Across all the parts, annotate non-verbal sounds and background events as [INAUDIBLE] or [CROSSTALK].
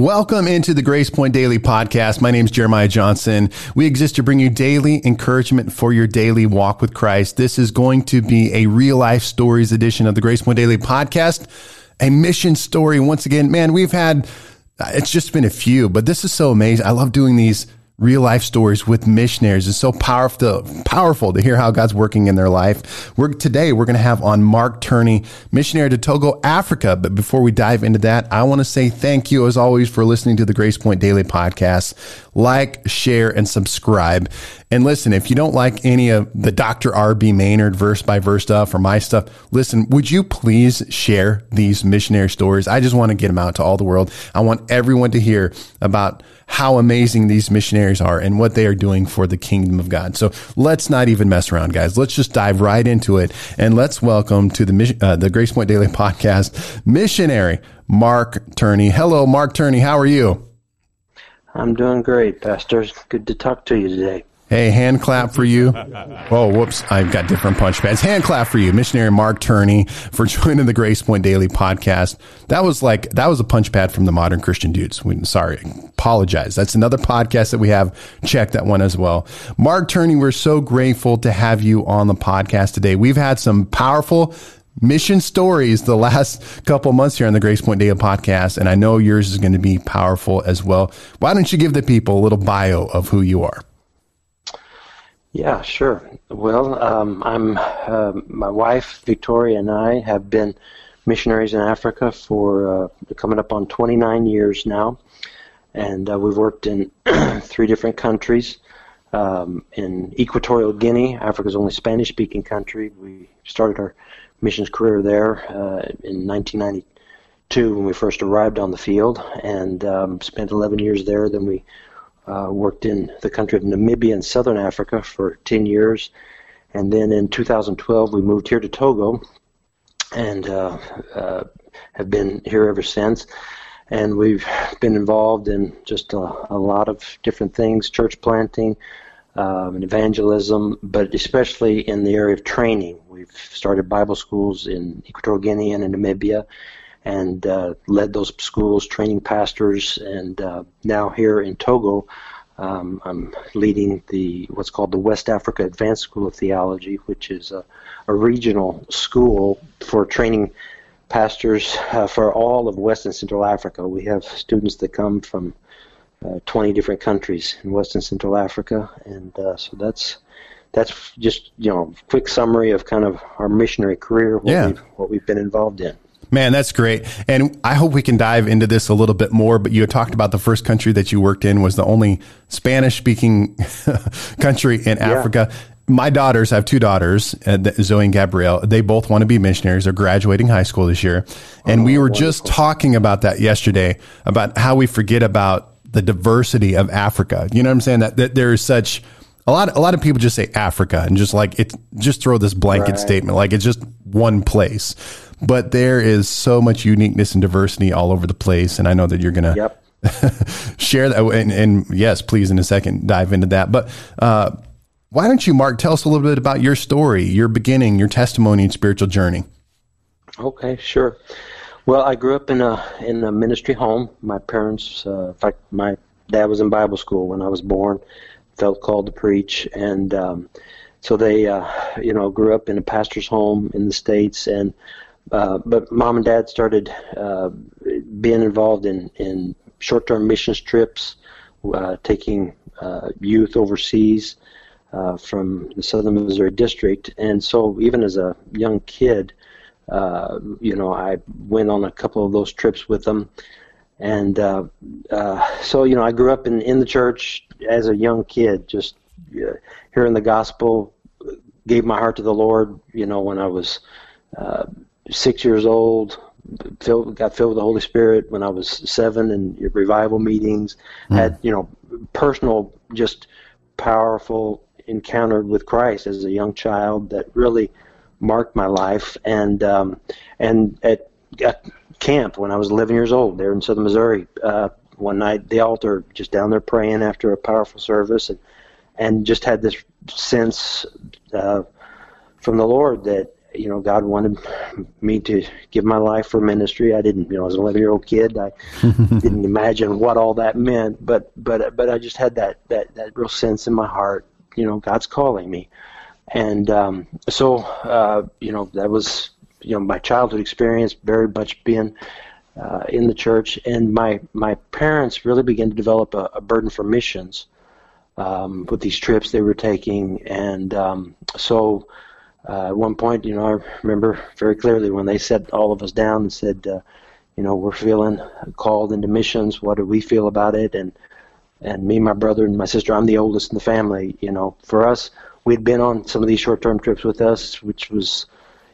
Welcome into the Grace Point Daily podcast. My name is Jeremiah Johnson. We exist to bring you daily encouragement for your daily walk with Christ. This is going to be a real life stories edition of the Grace Point Daily podcast, a mission story. Once again, man, we've had, it's just been a few, but this is so amazing. I love doing these real life stories with missionaries. It's so powerful, powerful to hear how God's working in their life. We're today we're going to have on Mark Turney, missionary to Togo, Africa. But before we dive into that, I want to say thank you as always for listening to the Grace Point Daily podcast. Like, share, and subscribe. And listen, if you don't like any of the Dr. R.B. Maynard verse by verse stuff or my stuff, listen, would you please share these missionary stories? I just want to get them out to all the world. I want everyone to hear about how amazing these missionaries are and what they are doing for the kingdom of God. So let's not even mess around, guys. Let's just dive right into it and let's welcome to the uh, the Grace Point Daily [LAUGHS] podcast missionary Mark Turney. Hello, Mark Turney. How are you? I'm doing great, Pastor. Good to talk to you today. Hey, hand clap for you. Oh, whoops. I've got different punch pads. Hand clap for you, missionary Mark Turney, for [LAUGHS] joining the Grace Point Daily podcast. That was like, that was a punch pad from the modern Christian dudes. We, sorry. Apologize. That's another podcast that we have. Check that one as well. Mark Turney, we're so grateful to have you on the podcast today. We've had some powerful mission stories the last [LAUGHS] couple months here on the Grace Point Daily podcast, and I know yours is going to be powerful as well. Why don't you give the people a little bio of who you are? Yeah, sure. Well, um, I'm uh, my wife Victoria and I have been missionaries in Africa for uh, coming up on 29 years now, and uh, we've worked in [CLEARS THROAT] three different countries. Um, in Equatorial Guinea, Africa's only Spanish-speaking country, we started our missions career there uh, in 1992 when we first arrived on the field, and um, spent 11 years there. Then we uh, worked in the country of Namibia in southern Africa for 10 years. And then in 2012, we moved here to Togo and uh, uh, have been here ever since. And we've been involved in just a, a lot of different things church planting, um, and evangelism, but especially in the area of training. We've started Bible schools in Equatorial Guinea and in Namibia and uh, led those schools, training pastors, and uh, now here in Togo, um, I'm leading the what's called the West Africa Advanced School of Theology, which is a, a regional school for training pastors uh, for all of West and Central Africa. We have students that come from 20 different countries in West and Central Africa, and uh, so that's that's just you know quick summary of kind of our missionary career, what, yeah. we've, what we've been involved in. Man, that's great. And I hope we can dive into this a little bit more. But you talked about the first country that you worked in was the only Spanish speaking [LAUGHS] country in yeah. Africa. My daughters, I have two daughters, uh, Zoe and Gabrielle. They both want to be missionaries. They're graduating high school this year. And oh, we were wonderful. just talking about that yesterday about how we forget about the diversity of Africa. You know what I'm saying? That, that there is such a lot a lot of people just say Africa and just like it just throw this blanket right. statement like it's just one place but there is so much uniqueness and diversity all over the place. And I know that you're going to yep. [LAUGHS] share that. And, and, yes, please, in a second, dive into that. But uh, why don't you, Mark, tell us a little bit about your story, your beginning, your testimony, and spiritual journey? Okay, sure. Well, I grew up in a in a ministry home. My parents, uh, in fact, my dad was in Bible school when I was born. Felt called to preach, and um, so they, uh, you know, grew up in a pastor's home in the states, and uh, but mom and dad started uh, being involved in, in short-term missions trips, uh, taking uh, youth overseas uh, from the Southern Missouri District. And so even as a young kid, you know, I went on a couple of those trips with them. And uh, uh, so, you know, I grew up in, in the church as a young kid, just hearing the gospel, gave my heart to the Lord, you know, when I was uh, six years old. Filled, got filled with the Holy Spirit when I was seven, and revival meetings. Mm. Had you know personal, just powerful encounter with Christ as a young child that really marked my life. And um, and at, at camp when I was 11 years old, there in Southern Missouri, uh, one night the altar, just down there praying after a powerful service, and and just had this sense uh, from the Lord that you know, God wanted me to give my life for ministry. I didn't, you know, as an 11 year old kid, I [LAUGHS] didn't imagine what all that meant, but, but, but I just had that, that, that real sense in my heart, you know, God's calling me. And, um, so, uh, you know, that was, you know, my childhood experience, very much being, uh, in the church. And my, my parents really began to develop a, a burden for missions, um, with these trips they were taking. And, um, so, uh, at one point, you know, I remember very clearly when they set all of us down and said, uh, you know, we're feeling called into missions. What do we feel about it? And and me, my brother, and my sister. I'm the oldest in the family. You know, for us, we'd been on some of these short-term trips with us, which was,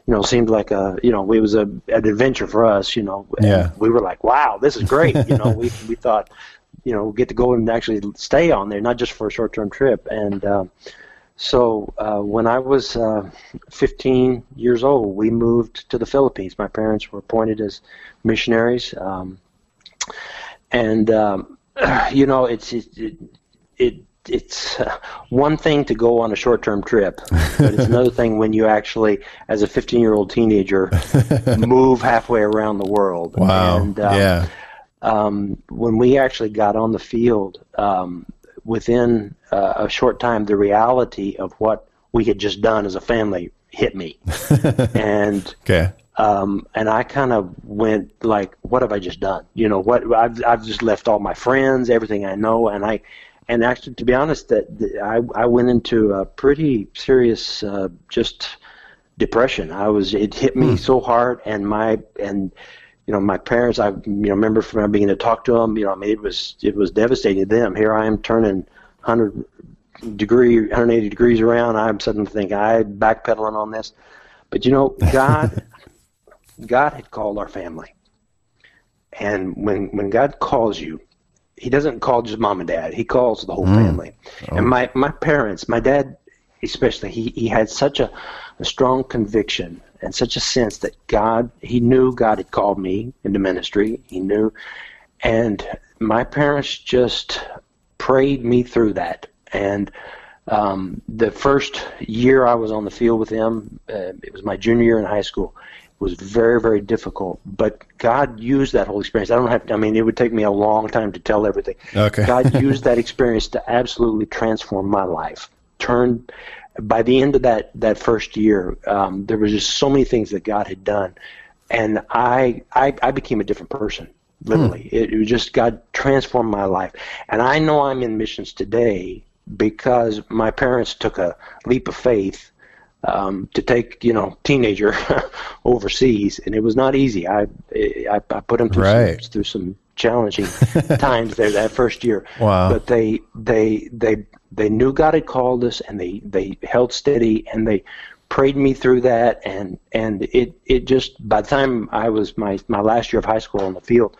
you know, seemed like a, you know, it was a an adventure for us. You know, yeah. we were like, wow, this is great. you know, we we thought, you know, we'll get to go and actually stay on there, not just for a short-term trip. And um, so uh, when I was uh, 15 years old, we moved to the Philippines. My parents were appointed as missionaries, um, and um, [CLEARS THROAT] you know it's it, it it's uh, one thing to go on a short-term trip, but it's another thing when you actually, as a 15-year-old teenager, [LAUGHS] move halfway around the world. Wow! And, um, yeah. Um, when we actually got on the field, um, within uh, a short time, the reality of what we had just done as a family hit me, [LAUGHS] and okay. um, and I kind of went like, "What have I just done? You know, what I've I've just left all my friends, everything I know, and I." And actually, to be honest, that, that I I went into a pretty serious uh, just depression. I was it hit me Hmm. so hard, and my and you know my parents. I you know remember from beginning to talk to them. You know, I mean it was it was devastating to them. Here I am turning hundred degree 180 degrees around. I'm suddenly thinking I backpedaling on this, but you know God [LAUGHS] God had called our family, and when when God calls you, He doesn't call just mom and dad. He calls the whole family. And my my parents, my dad especially, he he had such a, a strong conviction and such a sense that God, he knew God had called me into ministry. He knew, and my parents just prayed me through that. And um, the first year I was on the field with them, uh, it was my junior year in high school. Was very, very difficult, but God used that whole experience. I don't have. To, I mean, it would take me a long time to tell everything. Okay. God [LAUGHS] used that experience to absolutely transform my life. Turn by the end of that that first year, um, there was just so many things that God had done, and I I, I became a different person. Literally, it, it was just God transformed my life, and I know I'm in missions today because my parents took a leap of faith um, to take you know teenager [LAUGHS] overseas, and it was not easy. I I, I put them through Right. some, through some challenging [LAUGHS] times there that first year. Wow. But they they they they knew God had called us, and they they held steady, and they prayed me through that, and and it it just by the time I was my my last year of high school on the field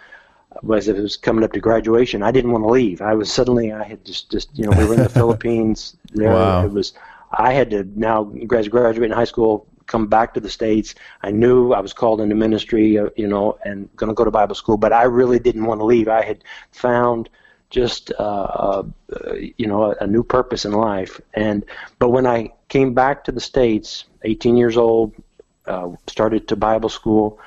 was it was coming up to graduation. I didn't want to leave. I was suddenly I had just just you know we were in the [LAUGHS] Philippines. There Wow. it was. I had to now grad- graduate in high school, come back to the states. I knew I was called into ministry, uh, you know, and going to go to Bible school, but I really didn't want to leave. I had found just uh, uh, you know a, a new purpose in life, and but when I came back to the states, 18 years old, uh, started to Bible school.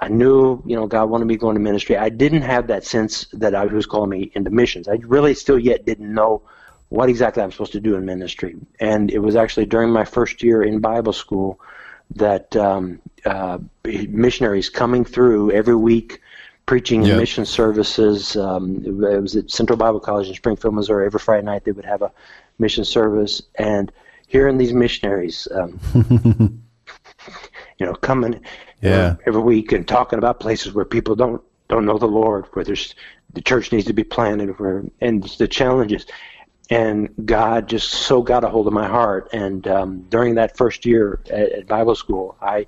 I knew, you know, God wanted me going to ministry. I didn't have that sense that I, was calling me into missions. I really still yet didn't know what exactly I'm supposed to do in ministry. And it was actually during my first year in Bible school that um, uh, missionaries coming through every week preaching Yeah. in mission services. Um, it was at Central Bible College in Springfield, Missouri. Every Friday night they would have a mission service. And hearing these missionaries, um, [LAUGHS] you know, coming know, every week and talking about places where people don't don't know the Lord, where there's the church needs to be planted, where and the challenges. And God just so got a hold of my heart. And um, during that first year at, at Bible school, I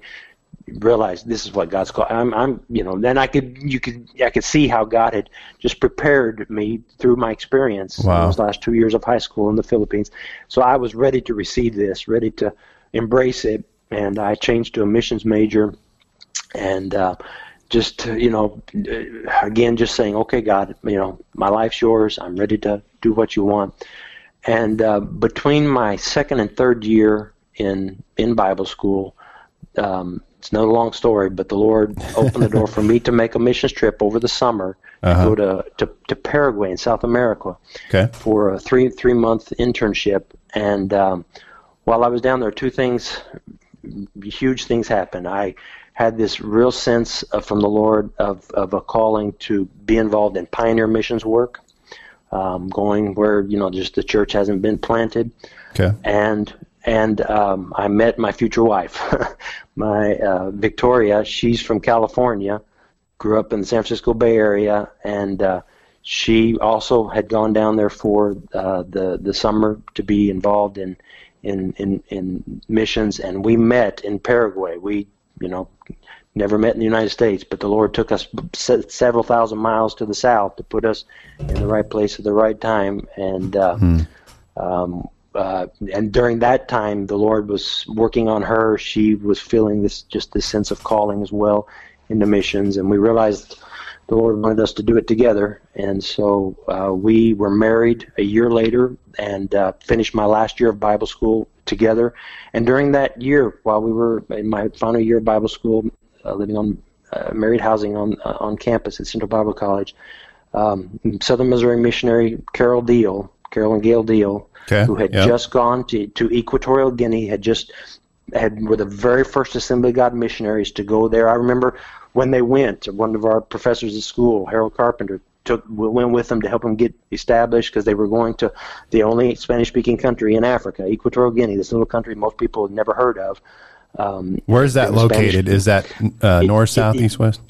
realized this is what God's called. I'm, I'm, you know, then I could, you could, I could see how God had just prepared me through my experience in Wow. those last two years of high school in the Philippines. So I was ready to receive this, ready to embrace it, and I changed to a missions major, and uh, just you know, again, just saying, okay, God, you know, my life's yours. I'm ready to do what you want. And uh, between my second and third year in in Bible school, um, it's not a long story, but the Lord [LAUGHS] opened the door for me to make a missions trip over the summer uh-huh. to go to, to, to Paraguay in South America okay. for a three three month internship. And um, while I was down there, two things, huge things happened. I had this real sense of, from the Lord of, of a calling to be involved in pioneer missions work, um, going where you know just the church hasn't been planted. Okay. And and um, I met my future wife, [LAUGHS] my uh, Victoria. She's from California, grew up in the San Francisco Bay Area, and uh, she also had gone down there for uh, the the summer to be involved in, in in in missions. And we met in Paraguay. We you know never met in the United States, but the Lord took us several thousand miles to the south to put us in the right place at the right time. And uh, hmm. um, uh, and during that time, the Lord was working on her. She was feeling this just this sense of calling as well into missions, and we realized the Lord wanted us to do it together. And so uh, we were married a year later and uh, finished my last year of Bible school together. And during that year, while we were in my final year of Bible school, uh, living on uh, married housing on uh, on campus at Central Bible College, um, Southern Missouri missionary Carol Deal, Carol and Gail Deal okay. who had yep. just gone to, to Equatorial Guinea, had just had were the very first Assembly of God missionaries to go there. I remember when they went. One of our professors at school, Harold Carpenter, took went with them to help them get established because they were going to the only Spanish-speaking country in Africa, Equatorial Guinea, this little country most people had never heard of. Um, Where is that located? Spanish, is that uh, north, south, it, east, west?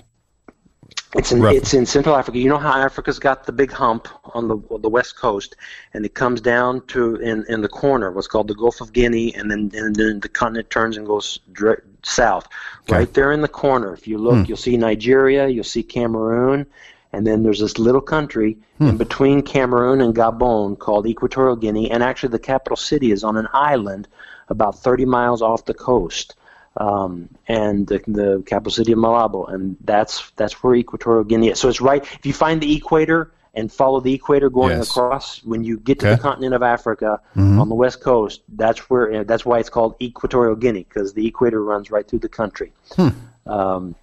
It's in it's in Central Africa. You know how Africa's got the big hump on the the west coast, and it comes down to in in the corner, what's called the Gulf of Guinea, and then and then the continent turns and goes direct, south. Okay. Right there in the corner, if you look, hmm. you'll see Nigeria, you'll see Cameroon, and then there's this little country hmm. in between Cameroon and Gabon called Equatorial Guinea, and actually the capital city is on an island about 30 miles off the coast um, and the, the, capital city of Malabo, and that's that's where Equatorial Guinea is. So it's right. If you find the equator and follow the equator going yes. across, when you get to okay. the continent of Africa mm-hmm. on the west coast, that's where that's why it's called Equatorial Guinea because the equator runs right through the country. Hmm. Um,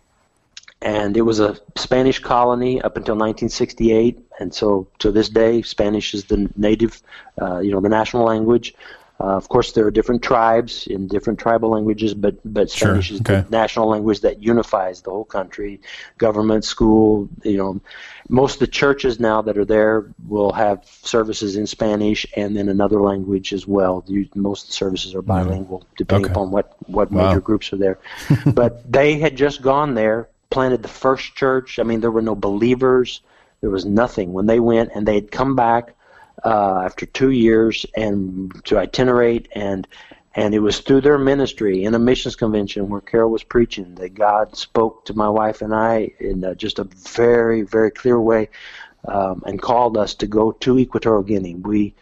and it was a Spanish colony up until 1968, and so to this day, Spanish is the native, uh, you know, the national language. Uh, of course, there are different tribes in different tribal languages, but but Spanish sure. is okay. the national language that unifies the whole country. Government, school, you know, most of the churches now that are there will have services in Spanish and then another language as well. You, most of the services are bilingual, depending okay. upon what what wow. major groups are there. [LAUGHS] but they had just gone there, planted the first church. I mean, there were no believers. There was nothing when they went, and they had come back uh, after two years and to itinerate and and it was through their ministry in a missions convention where Carol was preaching that God spoke to my wife and I in uh, just a very very clear way um, and called us to go to Equatorial Guinea. We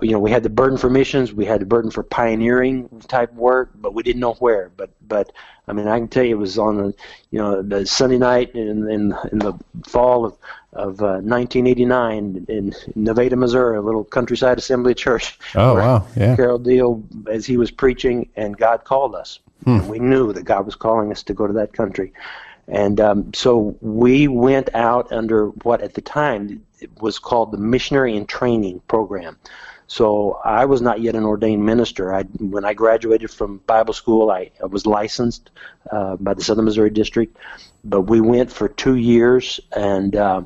you know, we had the burden for missions, we had the burden for pioneering type work, but we didn't know where. But, but I mean, I can tell you, it was on a, you know, the Sunday night in in, in the fall of of uh, 1989 in Nevada, Missouri, a little countryside assembly church. Oh wow! Yeah. Carol Deal, as he was preaching, and God called us. Hmm. And we knew that God was calling us to go to that country, and um, so we went out under what at the time was called the Missionary in Training Program. So I was not yet an ordained minister. I, when I graduated from Bible school, I, I was licensed uh, by the Southern Missouri District, but we went for two years. And uh,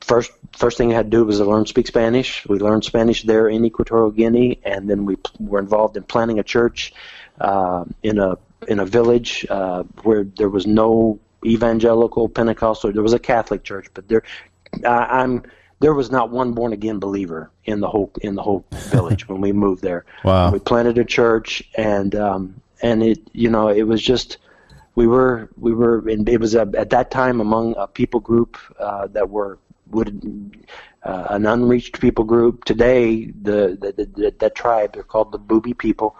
first, first thing I had to do was to learn to speak Spanish. We learned Spanish there in Equatorial Guinea, and then we were involved in planning a church uh, in a in a village uh, where there was no evangelical Pentecostal. There was a Catholic church, but there, I, I'm there was not one born again believer in the whole in the whole [LAUGHS] village when we moved there. Wow. We planted a church and um, and it you know it was just we were we were in, it was a, at that time among a people group uh, that were would uh, an unreached people group. Today the, the, the that tribe they're called the Bubi people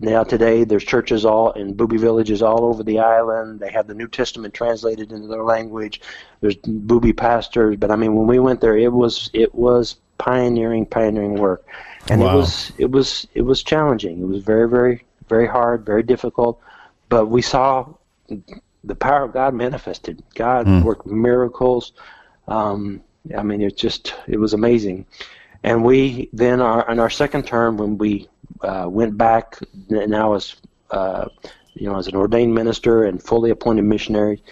now today, there's churches all in Bubi villages all over the island. They have the New Testament translated into their language. There's Bubi pastors, but I mean, when we went there, it was it was pioneering, pioneering work, and wow. it was it was it was challenging. It was very, very, very hard, very difficult. but we saw the power of God manifested. God mm. worked miracles. Um, I mean, it just it was amazing. And we then our in our second term when we uh, went back now as uh, you know as an ordained minister and fully appointed missionary,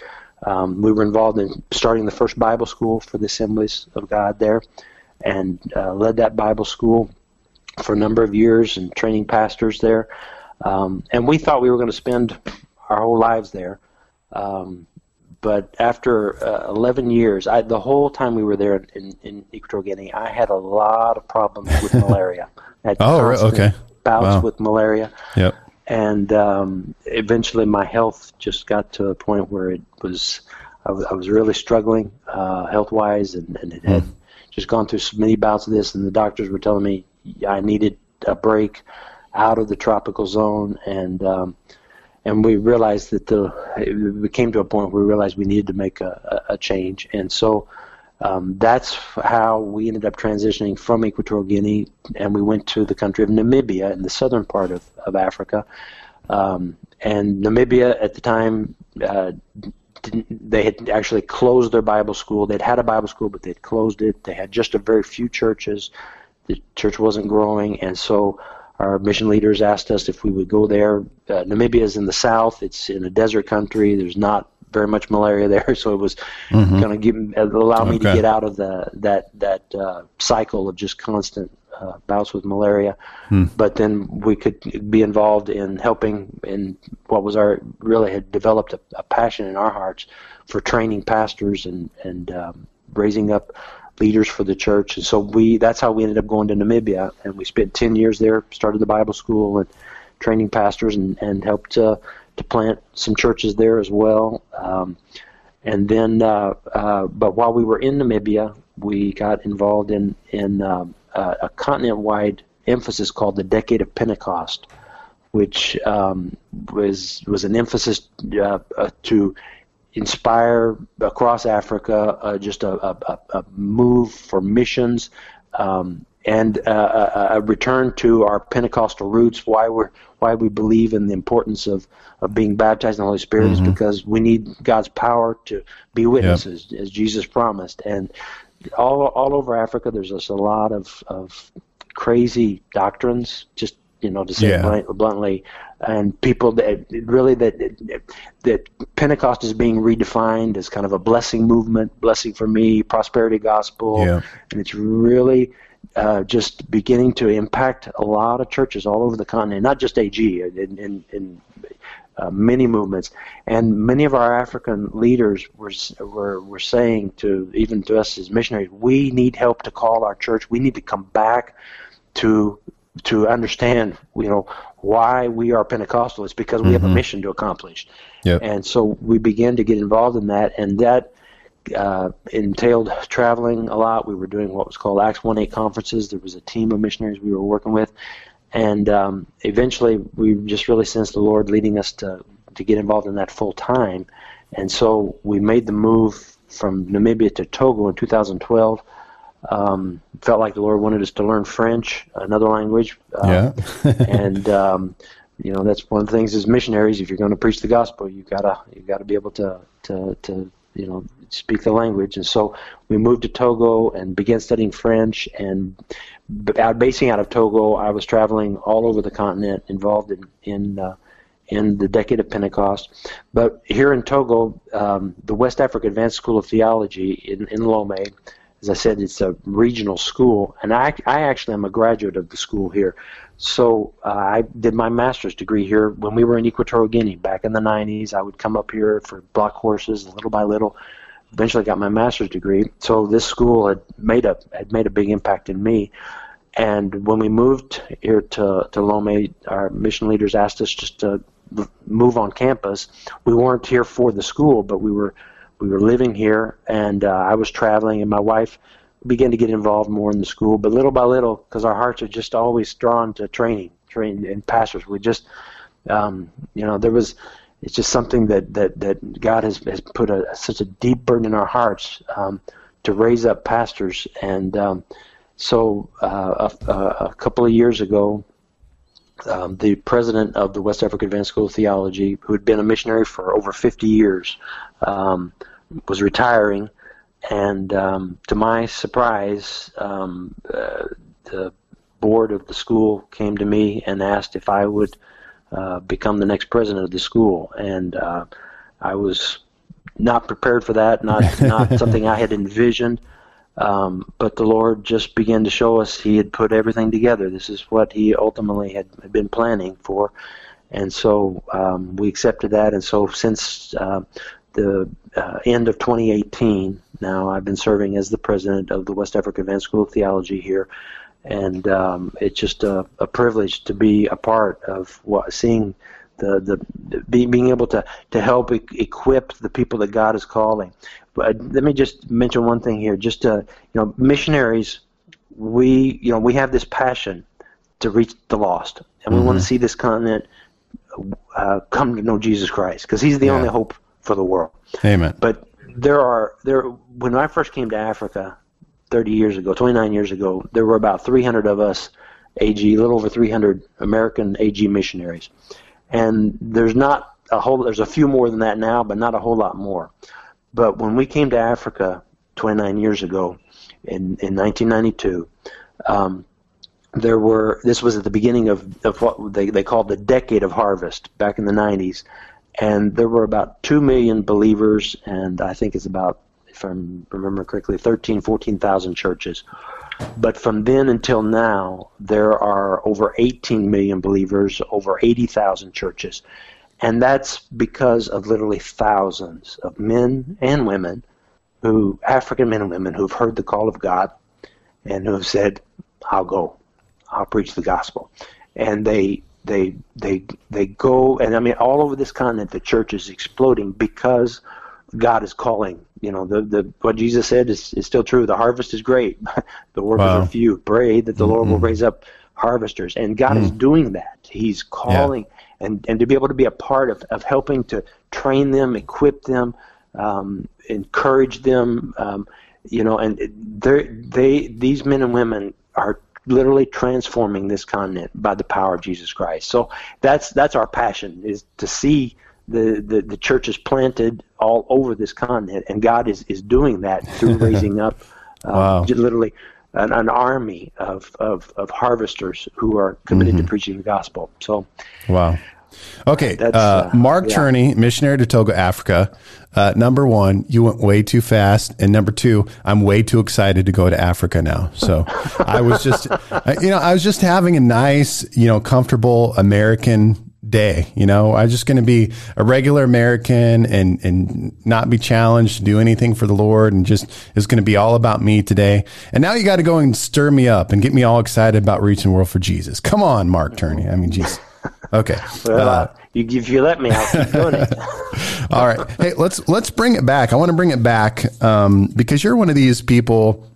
um, we were involved in starting the first Bible school for the Assemblies of God there, and uh, led that Bible school for a number of years and training pastors there. Um, and we thought we were going to spend our whole lives there. Um, but after uh, 11 years, I, the whole time we were there in, in Equatorial Guinea, I had a lot of problems with [LAUGHS] malaria. I had oh, okay. Bouts wow. with malaria. Yep. And um, eventually, my health just got to a point where it was, I was, really struggling uh, health wise, and, and it had mm. just gone through so many bouts of this. And the doctors were telling me I needed a break out of the tropical zone, and um, and we realized that the we came to a point where we realized we needed to make a, a change, and so um, that's how we ended up transitioning from Equatorial Guinea, and we went to the country of Namibia in the southern part of of Africa. Um, and Namibia at the time, uh, they had actually closed their Bible school. They'd had a Bible school, but they'd closed it. They had just a very few churches. The church wasn't growing, and so our mission leaders asked us if we would go there. Uh, Namibia is in the south. It's in a desert country. There's not very much malaria there, [LAUGHS] so it was mm-hmm. going to give allow me okay. to get out of the that that uh, cycle of just constant uh, bouts with malaria. Hmm. But then we could be involved in helping in what was our really had developed a, a passion in our hearts for training pastors and and um, raising up leaders for the church. And so we that's how we ended up going to Namibia, and we spent ten years there. Started the Bible school and training pastors, and and helped uh, to plant some churches there as well. Um, and then, uh, uh, but while we were in Namibia, we got involved in in um, a continent-wide emphasis called the Decade of Pentecost, which um, was was an emphasis uh, uh, to inspire across Africa uh, just a, a, a, move for missions um, and uh, a, a, return to our Pentecostal roots. Why we why we believe in the importance of, of being baptized in the Holy Spirit mm-hmm. is because we need God's power to be witnesses, yep. as Jesus promised. And all all over Africa, there's just a lot of of crazy doctrines, just you know, to say yeah. bluntly, and people that really that that Pentecost is being redefined as kind of a blessing movement, blessing for me, prosperity gospel, yeah. and it's really uh, just beginning to impact a lot of churches all over the continent, not just AG, in, in, in uh, many movements, and many of our African leaders were, were were saying to even to us as missionaries, we need help to call our church. We need to come back to to understand, you know, why we are Pentecostal. It's because we mm-hmm. have a mm-hmm. mission to accomplish. Yep. And so we began to get involved in that, and that uh, entailed traveling a lot. We were doing what was called Acts 1 8 conferences. There was a team of missionaries we were working with. And um, eventually, we just really sensed the Lord leading us to, to get involved in that full time. And so we made the move from Namibia to Togo in 2012 um, felt like the Lord wanted us to learn French, another language. Uh, yeah. [LAUGHS] and um, you know that's one of the things as missionaries. If you're going to preach the gospel, you gotta you gotta be able to to to you know speak the language. And so we moved to Togo and began studying French. And out basing out of Togo, I was traveling all over the continent, involved in in uh, in the decade of Pentecost. But here in Togo, um, the West Africa Advanced School of Theology in, in Lomé as I said, it's a regional school, and I, I actually am a graduate of the school here. So uh, I did my master's degree here when we were in Equatorial Guinea back in the 90s. I would come up here for block courses, little by little. Eventually, got my master's degree. So this school had made a had made a big impact in me. And when we moved here to to Lomé, our mission leaders asked us just to move on campus. We weren't here for the school, but we were we were living here, and uh, I was traveling, and my wife began to get involved more in the school. But little by little, because our hearts are just always drawn to training, training and pastors, we just, um, you know, there was. It's just something that, that, that God has, has put a, such a deep burden in our hearts um, to raise up pastors. And um, so uh, a, a couple of years ago, um, the president of the West Africa Advanced School of Theology, who had been a missionary for over 50 years, um, was retiring. And um, to my surprise, um, uh, the board of the school came to me and asked if I would uh, become the next president of the school. And uh, I was not prepared for that, not, [LAUGHS] not something I had envisioned. Um, but the Lord just began to show us He had put everything together. This is what He ultimately had, had been planning for. And so um, we accepted that. And so since uh, the uh, end of 2018, now I've been serving as the president of the West Africa Advanced School of Theology here. And um, it's just a, a privilege to be a part of what, seeing the, the being, being able to, to help e- equip the people that God is calling. But uh, let me just mention one thing here. Just to, you know, missionaries, we you know we have this passion to reach the lost, and we mm-hmm. want to see this continent uh, come to know Jesus Christ because He's the yeah. only hope for the world. Amen. But there are there when I first came to Africa 30 years ago, 29 years ago, there were about 300 of us AG, a little over 300 American AG missionaries, and there's not a whole there's a few more than that now, but not a whole lot more. But when we came to Africa 29 years ago, in in 1992, um, there were this was at the beginning of, of what they, they called the decade of harvest back in the 90s, and there were about two million believers, and I think it's about if I remember correctly, 13, 14,000 churches. But from then until now, there are over 18 million believers, over 80,000 churches. And that's because of literally thousands of men and women who, African men and women, who've heard the call of God and who have said, I'll go. I'll preach the gospel. And they they they they go and I mean all over this continent the church is exploding because God is calling. You know, the, the what Jesus said is, is still true. The harvest is great. [LAUGHS] the workers wow. are few. Pray that the mm-hmm. Lord will raise up harvesters. And God mm. is doing that. He's calling yeah and, and to be able to be a part of, of helping to train them, equip them, um, encourage them, um, you know, and they these men and women are literally transforming this continent by the power of Jesus Christ. So that's that's our passion is to see the, the, the churches planted all over this continent, and God is, is doing that through [LAUGHS] raising up uh, wow. literally an, an army of, of, of harvesters who are committed mm-hmm. to preaching the gospel. So, wow. Okay, uh, uh, Mark yeah. Turney, missionary to Togo, Africa. Uh, number one, you went way too fast, and number two, I'm way too excited to go to Africa now. So [LAUGHS] I was just, you know, I was just having a nice, you know, comfortable American day. You know, I'm just going to be a regular American and and not be challenged to do anything for the Lord, and just it's going to be all about me today. And now you got to go and stir me up and get me all excited about reaching the world for Jesus. Come on, Mark Turney. I mean, Jesus. Okay. well, uh, you, if you let me, I'll keep doing it. [LAUGHS] all right. Hey, let's let's bring it back. I want to bring it back um, because you're one of these people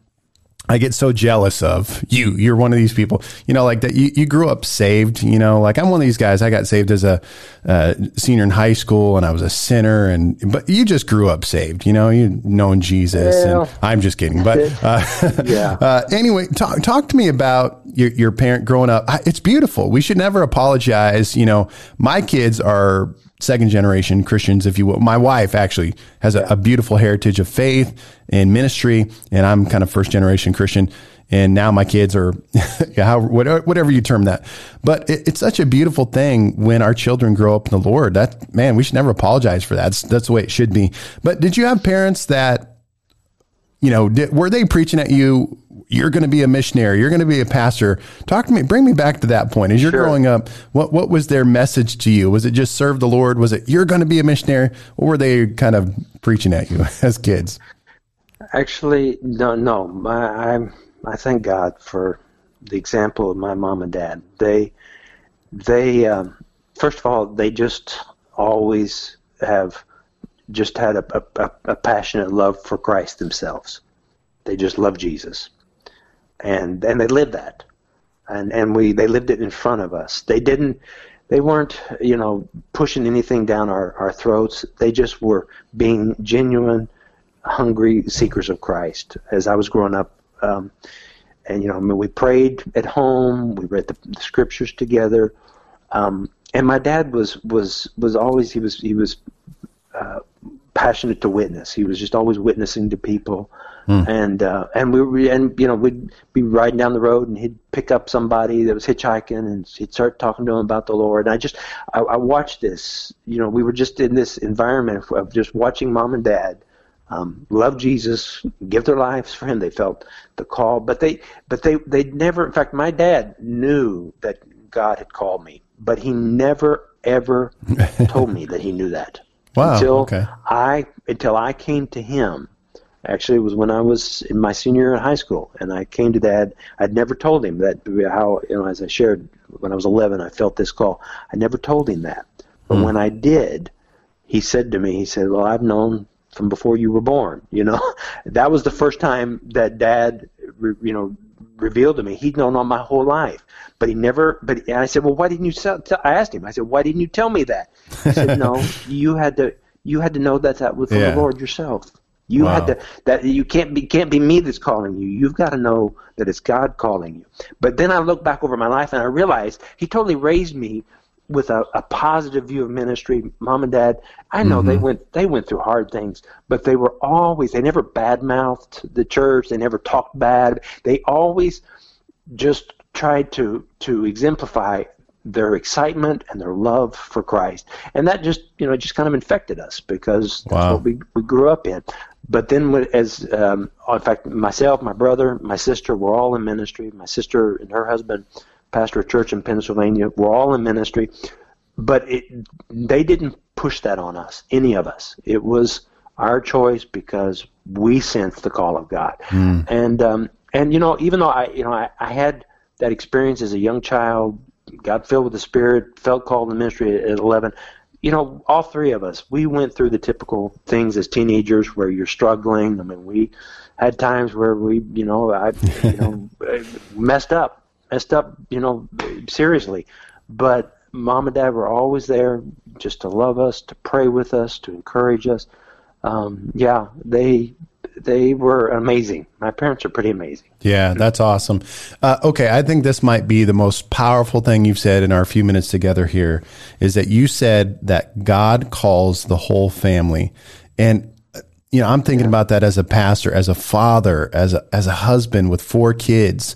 I get so jealous of you. You're one of these people, you know, like that. You, you grew up saved, you know, like I'm one of these guys. I got saved as a uh, senior in high school and I was a sinner. And, but you just grew up saved, you know, you knowing Jesus. Well, and I'm just kidding. But, uh, [LAUGHS] yeah. Uh, anyway, talk, talk to me about your, your parent growing up. It's beautiful. We should never apologize. You know, my kids are second generation Christians, if you will. My wife actually has a, a, beautiful heritage of faith and ministry, and I'm kind of first generation Christian. And now my kids are, [LAUGHS] how whatever you term that, but it, it's such a beautiful thing when our children grow up in the Lord. That man, we should never apologize for that. That's, that's the way it should be. But did you have parents that, you know, did, were they preaching at you you're going to be a missionary, you're going to be a pastor. Talk to me, bring me back to that point. As you're sure. growing up, what what was their message to you? Was it just serve the Lord? Was it you're going to be a missionary? Or were they kind of preaching at you [LAUGHS] as kids? Actually, no, no. I I, I thank God for the example of my mom and dad. They they um, first of all they just always have just had a, a, a passionate love for Christ themselves. They just love Jesus and and they lived that, and and we they lived it in front of us. They didn't. They weren't, you know, pushing anything down our, our throats. They just were being genuine, hungry seekers of Christ. As I was growing up, um, and you know, I mean, we prayed at home. We read the, the scriptures together. Um, and my dad was was was always he was he was uh, passionate to witness. He was just always witnessing to people, mm. and uh, and we were, and you know we'd be riding down the road and he'd pick up somebody that was hitchhiking and he'd start talking to him about the Lord. And I just I, I watched this. You know, we were just in this environment of, of just watching mom and dad. Um, love Jesus, give their lives for Him. They felt the call, but they, but they, they never. In fact, my dad knew that God had called me, but he never ever [LAUGHS] told me that he knew that. Wow. Until okay. I until I came to him. Actually, it was when I was in my senior year in high school, and I came to Dad. I'd never told him that how you know as I shared when I was 11, I felt this call. I never told him that, but mm. when I did, he said to me, he said, "Well, I've known from before you were born." [LAUGHS] You know, that was the first time that Dad, you know, revealed to me. He'd known all my whole life, but he never. But and I said, "Well, why didn't you tell?" I asked him. I said, "Why didn't you tell me that?" He said, [LAUGHS] "No, you had to. You had to know that that was from yeah. the Lord yourself. You wow. had to. That you can't be can't be me that's calling you. You've got to know that it's God calling you." But then I look back over my life and I realize He totally raised me with a, a positive view of ministry. Mom and Dad, I know mm-hmm. they went they went through hard things, but they were always they never badmouthed the church. They never talked bad. They always just tried to to exemplify their excitement and their love for Christ, and that just you know just kind of infected us because that's wow. what we we grew up in. But then, as um, in fact, myself, my brother, my sister, were all in ministry. My sister and her husband pastor a church in Pennsylvania. We're all in ministry, but it, they didn't push that on us, any of us. It was our choice because we sensed the call of God. Mm. And um, and you know, even though I you know I, I had that experience as a young child, got filled with the Spirit, felt called the ministry at 11. You know, all three of us, we went through the typical things as teenagers where you're struggling. I mean, we had times where we, you know, I, you know, [LAUGHS] messed up messed up, you know, seriously. But mom and dad were always there just to love us, to pray with us, to encourage us. Um, yeah, they they were amazing. My parents are pretty amazing. Yeah, that's awesome. Uh, okay, I think this might be the most powerful thing you've said in our few minutes together here is that you said that God calls the whole family. And you know, I'm thinking yeah. about that as a pastor, as a father, as a as a husband with four kids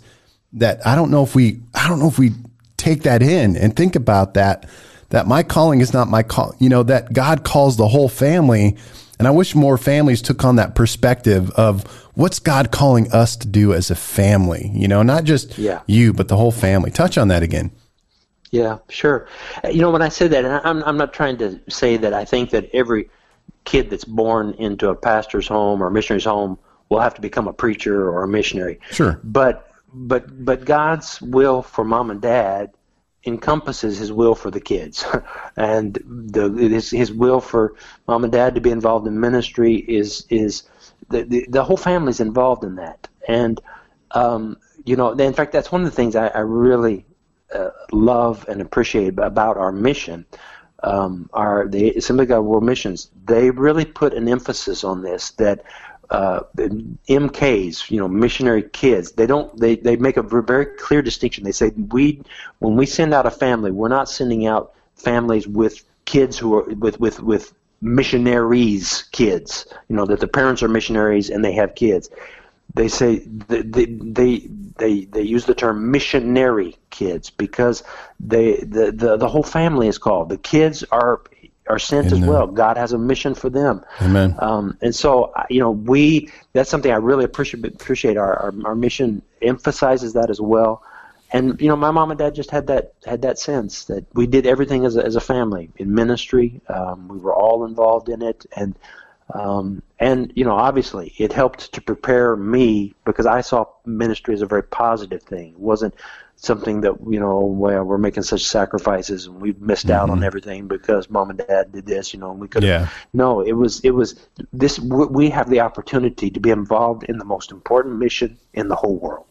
that I don't know if we I don't know if we take that in and think about that that my calling is not my call you know that God calls the whole family and I wish more families took on that perspective of what's God calling us to do as a family you know not just yeah. you but the whole family. Touch on that again. Yeah sure. You know when I said that and I'm I'm not trying to say that I think that every kid that's born into a pastor's home or a missionary's home will have to become a preacher or a missionary. Sure. But but but God's will for mom and dad encompasses His will for the kids, [LAUGHS] and the his, his will for mom and dad to be involved in ministry is is the the, the whole family's involved in that, and um, you know, in fact, that's one of the things I, I really uh, love and appreciate about our mission. Um, our the Assembly of God World Missions, they really put an emphasis on this that uh, MKs, you know, missionary kids, they don't they, they make a very clear distinction. They say we when we send out a family, we're not sending out families with kids who are with with with missionaries kids. You know that the parents are missionaries and they have kids. They say they they they they use the term missionary kids because they the, the the whole family is called. The kids are are sent Amen. as well. God has a mission for them. Amen. Um, and so, you know, we that's something I really appreciate. Appreciate our, our, our mission emphasizes that as well. And you know, my mom and dad just had that had that sense that we did everything as a, as a family in ministry. Um, we were all involved in it, and um, and you know, obviously, it helped to prepare me because I saw ministry as a very positive thing. It wasn't something that you know well, we're making such sacrifices and we've missed out mm-hmm. on everything because mom and dad did this you know and we could yeah. no it was it was this we have the opportunity to be involved in the most important mission in the whole world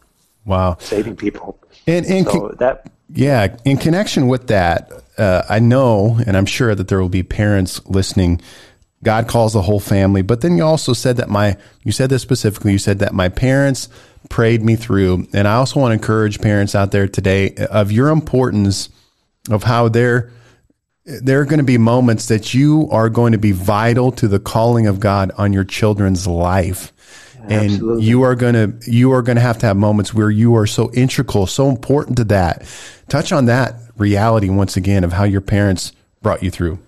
wow saving people and, and so con- that yeah in connection with that uh, i know and i'm sure that there will be parents listening God calls the whole family. But then you also said that my, you said this specifically, you said that my parents prayed me through. And I also want to encourage parents out there today of your importance of how they're, there are going to be moments that you are going to be vital to the calling of God on your children's life. And Absolutely. you are going to you are going to have to have moments where you are so integral, so important to that. Touch on that reality once again of how your parents brought you through.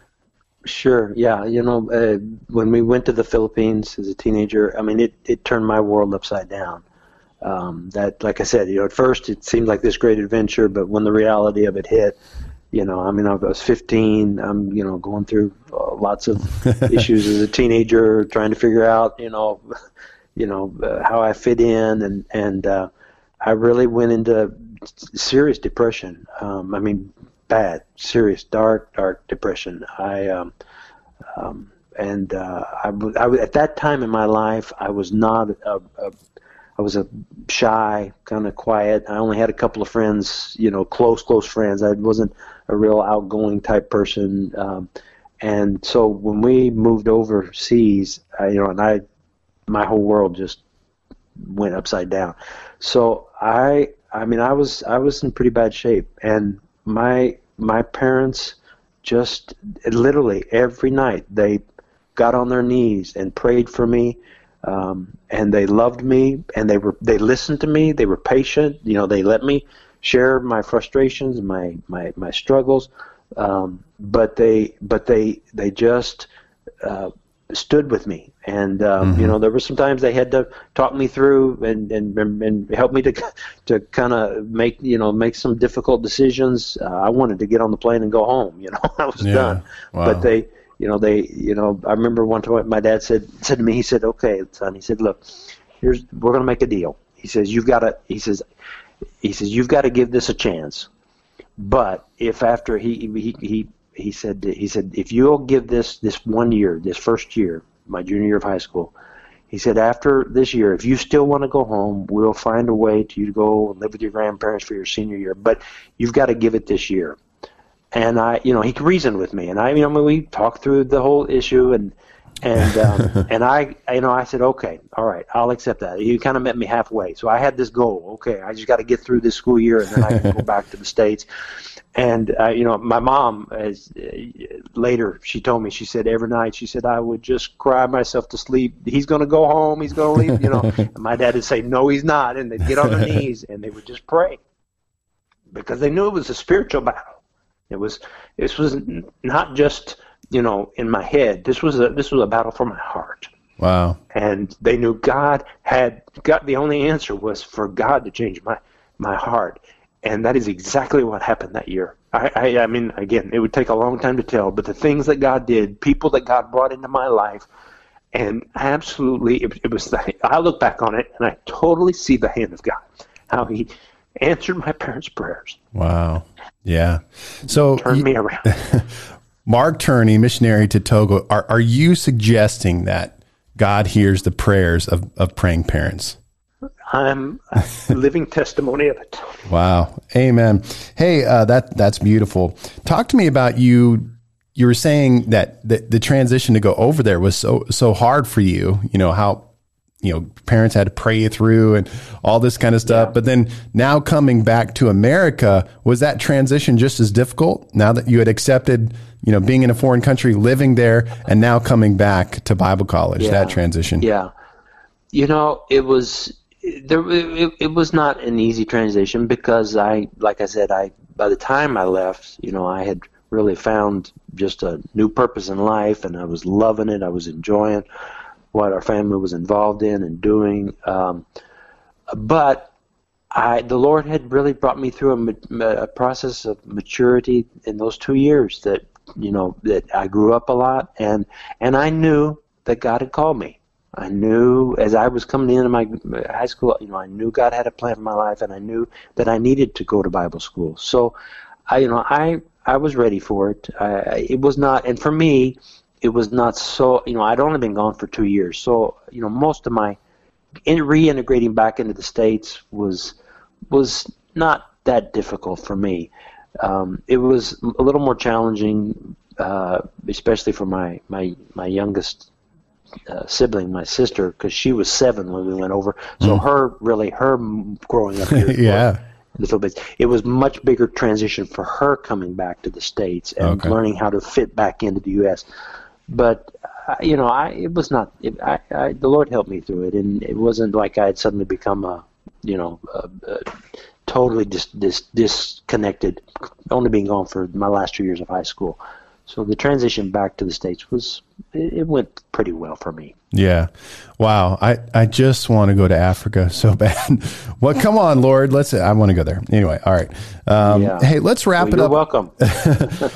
Sure. Yeah. You know, uh, when we went to the Philippines as a teenager, I mean, it, it turned my world upside down. Um, that, like I said, you know, at first it seemed like this great adventure, but when the reality of it hit, you know, I mean, I was 15. I'm, you know, going through uh, lots of [LAUGHS] issues as a teenager, trying to figure out, you know, [LAUGHS] you know, uh, how I fit in, and and uh, I really went into serious depression. Um, I mean, bad, serious, dark, dark depression. I um, um, and uh, I, I, at that time in my life, I was not a, a I was a shy, kind of quiet. I only had a couple of friends, you know, close, close friends. I wasn't a real outgoing type person. Um, and so when we moved overseas, I, you know, and I, my whole world just went upside down. So I, I mean, I was, I was in pretty bad shape, and my, my parents just literally every night they got on their knees and prayed for me um, and they loved me and they were they listened to me they were patient you know they let me share my frustrations my my my struggles um, but they but they they just uh, stood with me and um, mm-hmm. you know there were sometimes they had to talk me through and and, and help me to to kind of make you know make some difficult decisions uh, I wanted to get on the plane and go home you [LAUGHS] know I was yeah. done wow. but they you know they you know I remember one time my dad said said to me he said okay son he said look here's we're going to make a deal he says you've got to he says he says you've got to give this a chance but if after he he he he said he said if you'll give this this one year this first year my junior year of high school he said after this year if you still want to go home we'll find a way to you to go and live with your grandparents for your senior year but you've got to give it this year. And I, you know, he reasoned with me, and I, you know, we talked through the whole issue, and and [LAUGHS] um, and I, you know, I said, okay, all right, I'll accept that. you kind of met me halfway, so I had this goal. Okay, I just got to get through this school year, and then I can go [LAUGHS] back to the states. And uh, you know, my mom, as uh, later she told me, she said every night, she said I would just cry myself to sleep. He's going to go home. He's going to leave. You know, and my dad would say, no, he's not, and they'd get on their [LAUGHS] knees and they would just pray because they knew it was a spiritual battle it was this was not just you know in my head. This was a this was a battle for my heart. Wow. And they knew God had got the only answer was for God to change my my heart. And that is exactly what happened that year. I, I, I mean, again, it would take a long time to tell, but the things that God did, people that God brought into my life, and absolutely, it, it was. The, I look back on it and I totally see the hand of God, how He answered my [LAUGHS] parents' prayers. Wow. Yeah. So turn me around. [LAUGHS] Mark Turney, missionary to Togo, are, are you suggesting that God hears the prayers of, of praying parents? I'm a living testimony of it. Wow. Amen. Hey, uh, that that's beautiful. Talk to me about you. You were saying that the, the transition to go over there was so so hard for you. You know how you know, parents had to pray you through and all this kind of stuff. Yeah. But then now coming back to America, was that transition just as difficult now that you had accepted, you know, being in a foreign country, living there, and now coming back to Bible college, yeah. that transition? Yeah. You know, it was. There, it, it was not an easy transition because I, like I said, I by the time I left, you know, I had really found just a new purpose in life, and I was loving it. I was enjoying what our family was involved in and doing. Um, but I, the Lord had really brought me through a, a, process of maturity in those two years. That you know that I grew up a lot, and and I knew that God had called me. I knew as I was coming into my high school, you know, I knew God had a plan for my life, and I knew that I needed to go to Bible school. So, I, you know, I I was ready for it. I, it was not, and for me, it was not so you know I'd only been gone for two years, so you know most of my in reintegrating back into the states was was not that difficult for me. Um, it was a little more challenging uh, especially for my my my youngest uh, sibling, my sister, because she was seven when we went over. So mm. her really her growing up here, [LAUGHS] yeah. The Philippines. It was much bigger transition for her coming back to the states and okay. learning how to fit back into the U.S. But uh, you know, I it was not. It, I, I the Lord helped me through it, and it wasn't like I had suddenly become a you know a, a totally dis, dis, disconnected. Only being gone for my last two years of high school. So the transition back to the states was it, it went pretty well for me. Yeah, wow. I I just want to go to Africa [LAUGHS] so bad. well, come on, Lord. Let's. I want to go there anyway. All right. Um, yeah. Hey, let's wrap well, it up. Welcome.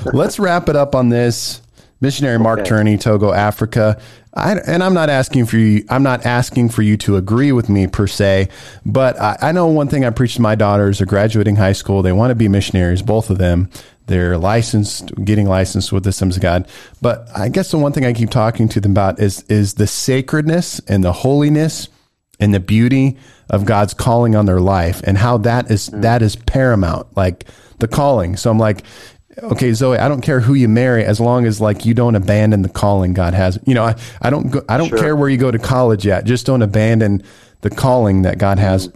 [LAUGHS] let's wrap it up on this missionary Mark okay. Turney, Togo, Africa. I, and I'm not asking for you. I'm not asking for you to agree with me per se, but I, I know one thing I preach to my daughters: are graduating high school. They want to be missionaries, both of them. They're licensed, getting licensed with the Assemblies of God. But I guess the one thing I keep talking to them about is is the sacredness and the holiness and the beauty of God's calling on their life and how that is mm. that is paramount. Like the calling. So I'm like, okay, Zoe, I don't care who you marry as long as like you don't abandon the calling God has. You know, I, I don't go, I don't sure. care where you go to college yet. Just don't abandon the calling that God has.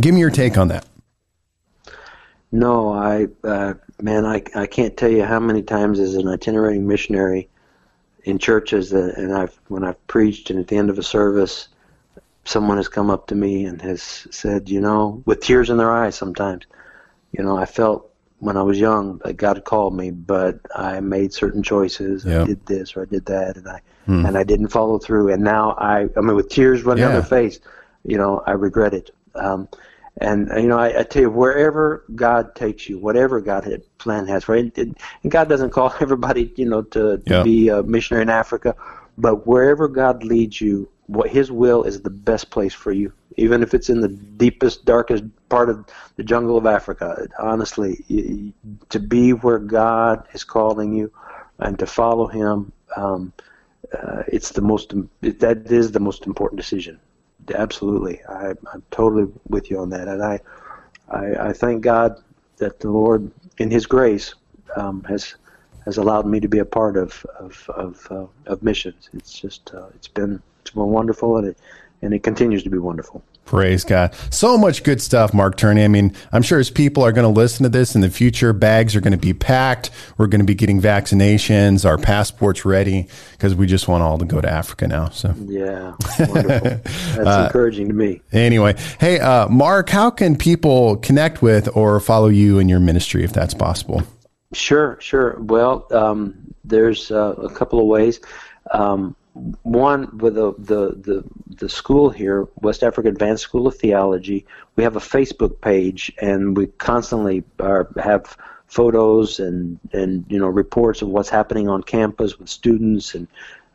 Give me your take on that. No, I uh, man, I I can't tell you how many times as an itinerary missionary in churches that, and I've when I've preached and at the end of a service, someone has come up to me and has said, you know, with tears in their eyes sometimes, you know, I felt when I was young that God called me, but I made certain choices. Yep. I did this or I did that, and I hmm. and I didn't follow through. And now I, I mean, with tears running yeah. down their face, you know, I regret it. Um, and you know, I, I tell you, wherever God takes you, whatever God had plan has, for right? And God doesn't call [LAUGHS] everybody, you know, to, to yep. be a missionary in Africa, but wherever God leads you, what His will is the best place for you, even if it's in the deepest, darkest part of the jungle of Africa. Honestly, to be where God is calling you and to follow Him, um, uh, it's the most. That is the most important decision absolutely. I, I'm totally with you on that, and I, I, I thank God that the Lord, in His grace, um, has has allowed me to be a part of of of, uh, of missions. It's just uh, it's been it's been wonderful, and it and it continues to be wonderful. Praise God. So much good stuff, Mark Turney. I mean, I'm sure as people are going to listen to this in the future, bags are going to be packed. We're going to be getting vaccinations, our passports ready, because we just want all to go to Africa now. So, yeah, wonderful. [LAUGHS] That's uh, encouraging to me. Anyway, hey, uh, Mark, how can people connect with or follow you in your ministry if that's possible? Sure, sure. Well, um, there's uh, a couple of ways. Um, one with the, the, the the school here, West Africa Advanced School of Theology. We have a Facebook page, and we constantly are, have photos and and you know reports of what's happening on campus with students and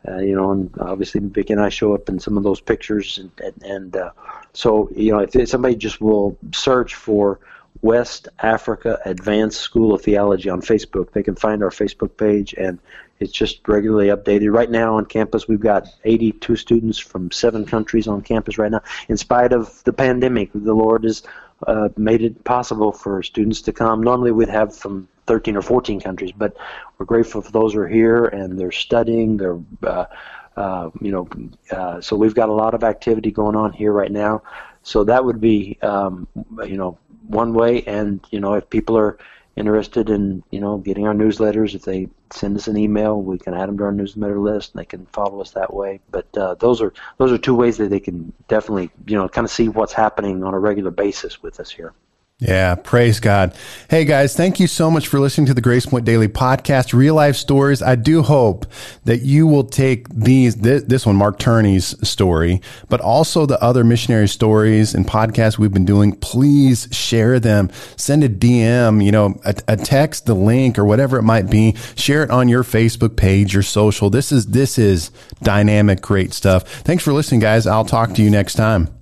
uh, you know and obviously Vicky and I show up in some of those pictures and and, and uh, so you know if somebody just will search for West Africa Advanced School of Theology on Facebook. They can find our Facebook page, and it's just regularly updated. Right now on campus, we've got 82 students from seven countries on campus right now. In spite of the pandemic, the Lord has uh, made it possible for students to come. Normally, we'd have from 13 or 14 countries, but we're grateful for those who are here and they're studying. They're uh, uh, you know, uh, so we've got a lot of activity going on here right now. So that would be, um, you know, one way. And you know, if people are interested in you know getting our newsletters, if they send us an email, we can add them to our newsletter list, and they can follow us that way. But uh, those are those are two ways that they can definitely you know kind of see what's happening on a regular basis with us here. Yeah, praise God. Hey guys, thank you so much for listening to the Grace Point Daily podcast, real life stories. I do hope that you will take these, this, this, one, Mark Turney's story, but also the other missionary stories and podcasts we've been doing. Please share them. Send a DM, you know, a, a text, the link or whatever it might be. Share it on your Facebook page, your social. This is, this is dynamic, great stuff. Thanks for listening, guys. I'll talk to you next time.